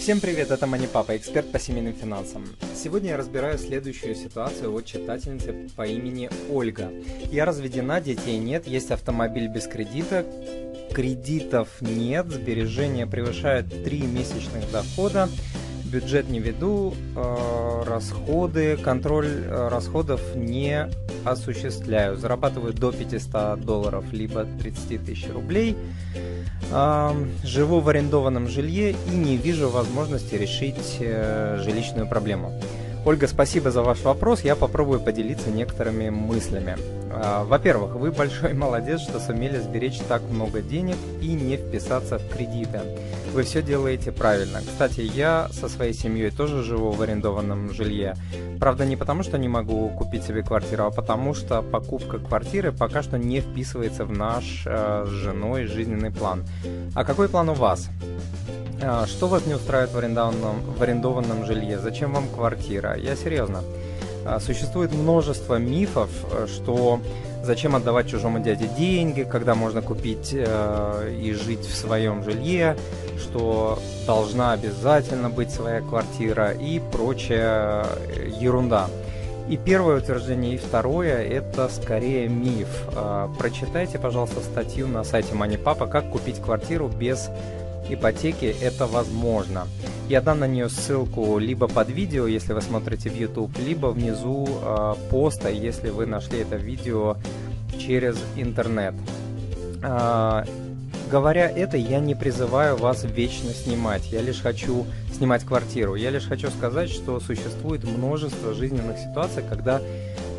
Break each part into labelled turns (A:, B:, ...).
A: Всем привет, это Мани Папа, эксперт по семейным финансам. Сегодня я разбираю следующую ситуацию от читательницы по имени Ольга. Я разведена, детей нет, есть автомобиль без кредита, кредитов нет, сбережения превышают 3 месячных дохода, бюджет не веду, э, расходы, контроль э, расходов не осуществляю. Зарабатываю до 500 долларов, либо 30 тысяч рублей. Э, живу в арендованном жилье и не вижу возможности решить жилищную проблему. Ольга, спасибо за ваш вопрос. Я попробую поделиться некоторыми мыслями. А, во-первых, вы большой молодец, что сумели сберечь так много денег и не вписаться в кредиты. Вы все делаете правильно. Кстати, я со своей семьей тоже живу в арендованном жилье. Правда, не потому, что не могу купить себе квартиру, а потому что покупка квартиры пока что не вписывается в наш э, с женой жизненный план. А какой план у вас? А, что вас не устраивает в арендованном, в арендованном жилье? Зачем вам квартира? Я серьезно. А, существует множество мифов, э, что зачем отдавать чужому дяде деньги, когда можно купить э, и жить в своем жилье, что должна обязательно быть своя квартира и прочая э, ерунда. И первое утверждение, и второе – это скорее миф. Э, прочитайте, пожалуйста, статью на сайте MoneyPapa «Как купить квартиру без ипотеки это возможно. Я дам на нее ссылку либо под видео, если вы смотрите в YouTube, либо внизу э, поста, если вы нашли это видео через интернет. Э, говоря это, я не призываю вас вечно снимать, я лишь хочу снимать квартиру. Я лишь хочу сказать, что существует множество жизненных ситуаций, когда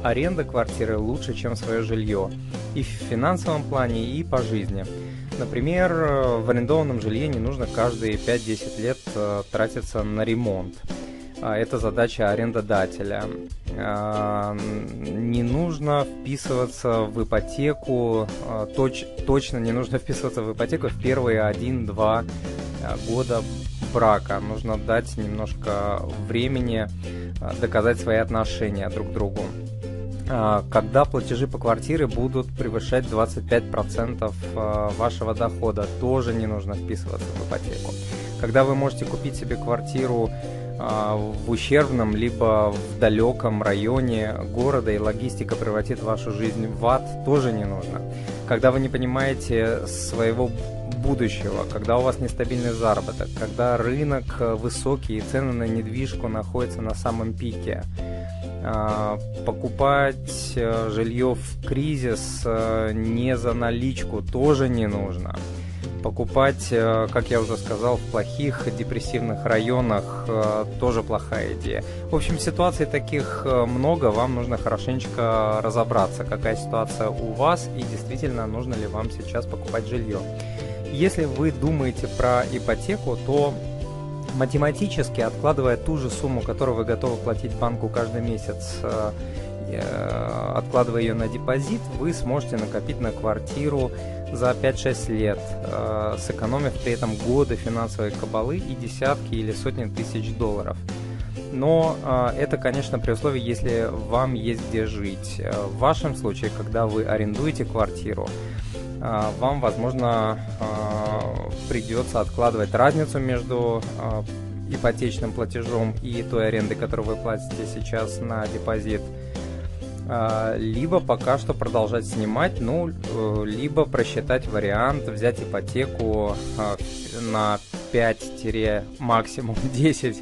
A: аренда квартиры лучше, чем свое жилье. И в финансовом плане, и по жизни. Например, в арендованном жилье не нужно каждые 5-10 лет э, тратиться на ремонт. А, это задача арендодателя. А, не нужно вписываться в ипотеку, а, точ, точно не нужно вписываться в ипотеку в первые 1-2 года брака. Нужно дать немножко времени доказать свои отношения друг к другу. А, когда платежи по квартире будут превышать 25% а, вашего дохода, тоже не нужно вписываться в ипотеку. Когда вы можете купить себе квартиру а, в ущербном либо в далеком районе города и логистика превратит вашу жизнь в ад, тоже не нужно. Когда вы не понимаете своего будущего, когда у вас нестабильный заработок, когда рынок высокий и цены на недвижку находятся на самом пике, покупать э, жилье в кризис э, не за наличку тоже не нужно. Покупать, э, как я уже сказал, в плохих депрессивных районах тоже плохая идея. В общем, ситуаций таких много, вам нужно хорошенечко разобраться, какая ситуация у вас и действительно нужно ли вам сейчас покупать жилье. Если вы думаете про ипотеку, то математически, откладывая ту же сумму, которую вы готовы платить банку каждый месяц, э, э, откладывая ее на депозит, вы сможете накопить на квартиру за 5-6 лет, э, сэкономив при этом годы финансовой кабалы и десятки или сотни тысяч долларов. Но это, конечно, при условии, если вам есть где жить. В вашем случае, когда вы арендуете квартиру, вам, возможно, придется откладывать разницу между э, ипотечным платежом и той арендой, которую вы платите сейчас на депозит. Либо пока что продолжать снимать, ну, э, либо просчитать вариант взять ипотеку на 5 максимум 10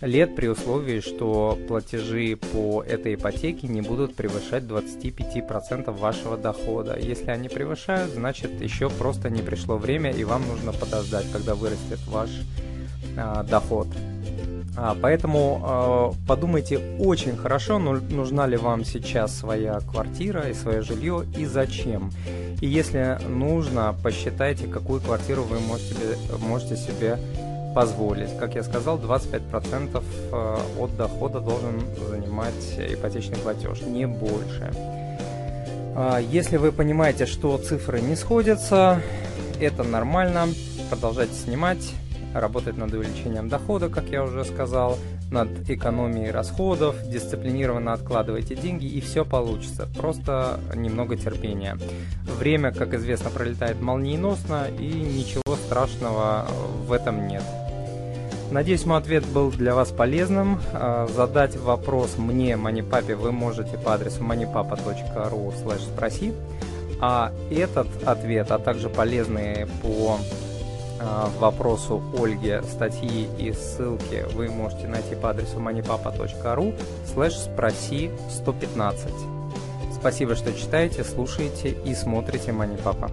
A: лет при условии, что платежи по этой ипотеке не будут превышать 25% вашего дохода. Если они превышают, значит еще просто не пришло время и вам нужно подождать, когда вырастет ваш а, доход. А, поэтому а, подумайте очень хорошо, ну, нужна ли вам сейчас своя квартира и свое жилье и зачем. И если нужно, посчитайте, какую квартиру вы можете, можете себе позволить. Как я сказал, 25% э, от дохода должен занимать ипотечный платеж, не больше. А, если вы понимаете, что цифры не сходятся, это нормально, продолжайте снимать, работать над увеличением дохода, как я уже сказал, над экономией расходов, дисциплинированно откладывайте деньги и все получится. Просто немного терпения. Время, как известно, пролетает молниеносно и ничего страшного в этом нет. Надеюсь, мой ответ был для вас полезным. А, задать вопрос мне, манипапе, вы можете по адресу manipapa.ru спроси. А этот ответ, а также полезные по а, вопросу Ольги статьи и ссылки вы можете найти по адресу manipapa.ru спроси 115. Спасибо, что читаете, слушаете и смотрите Манипапа.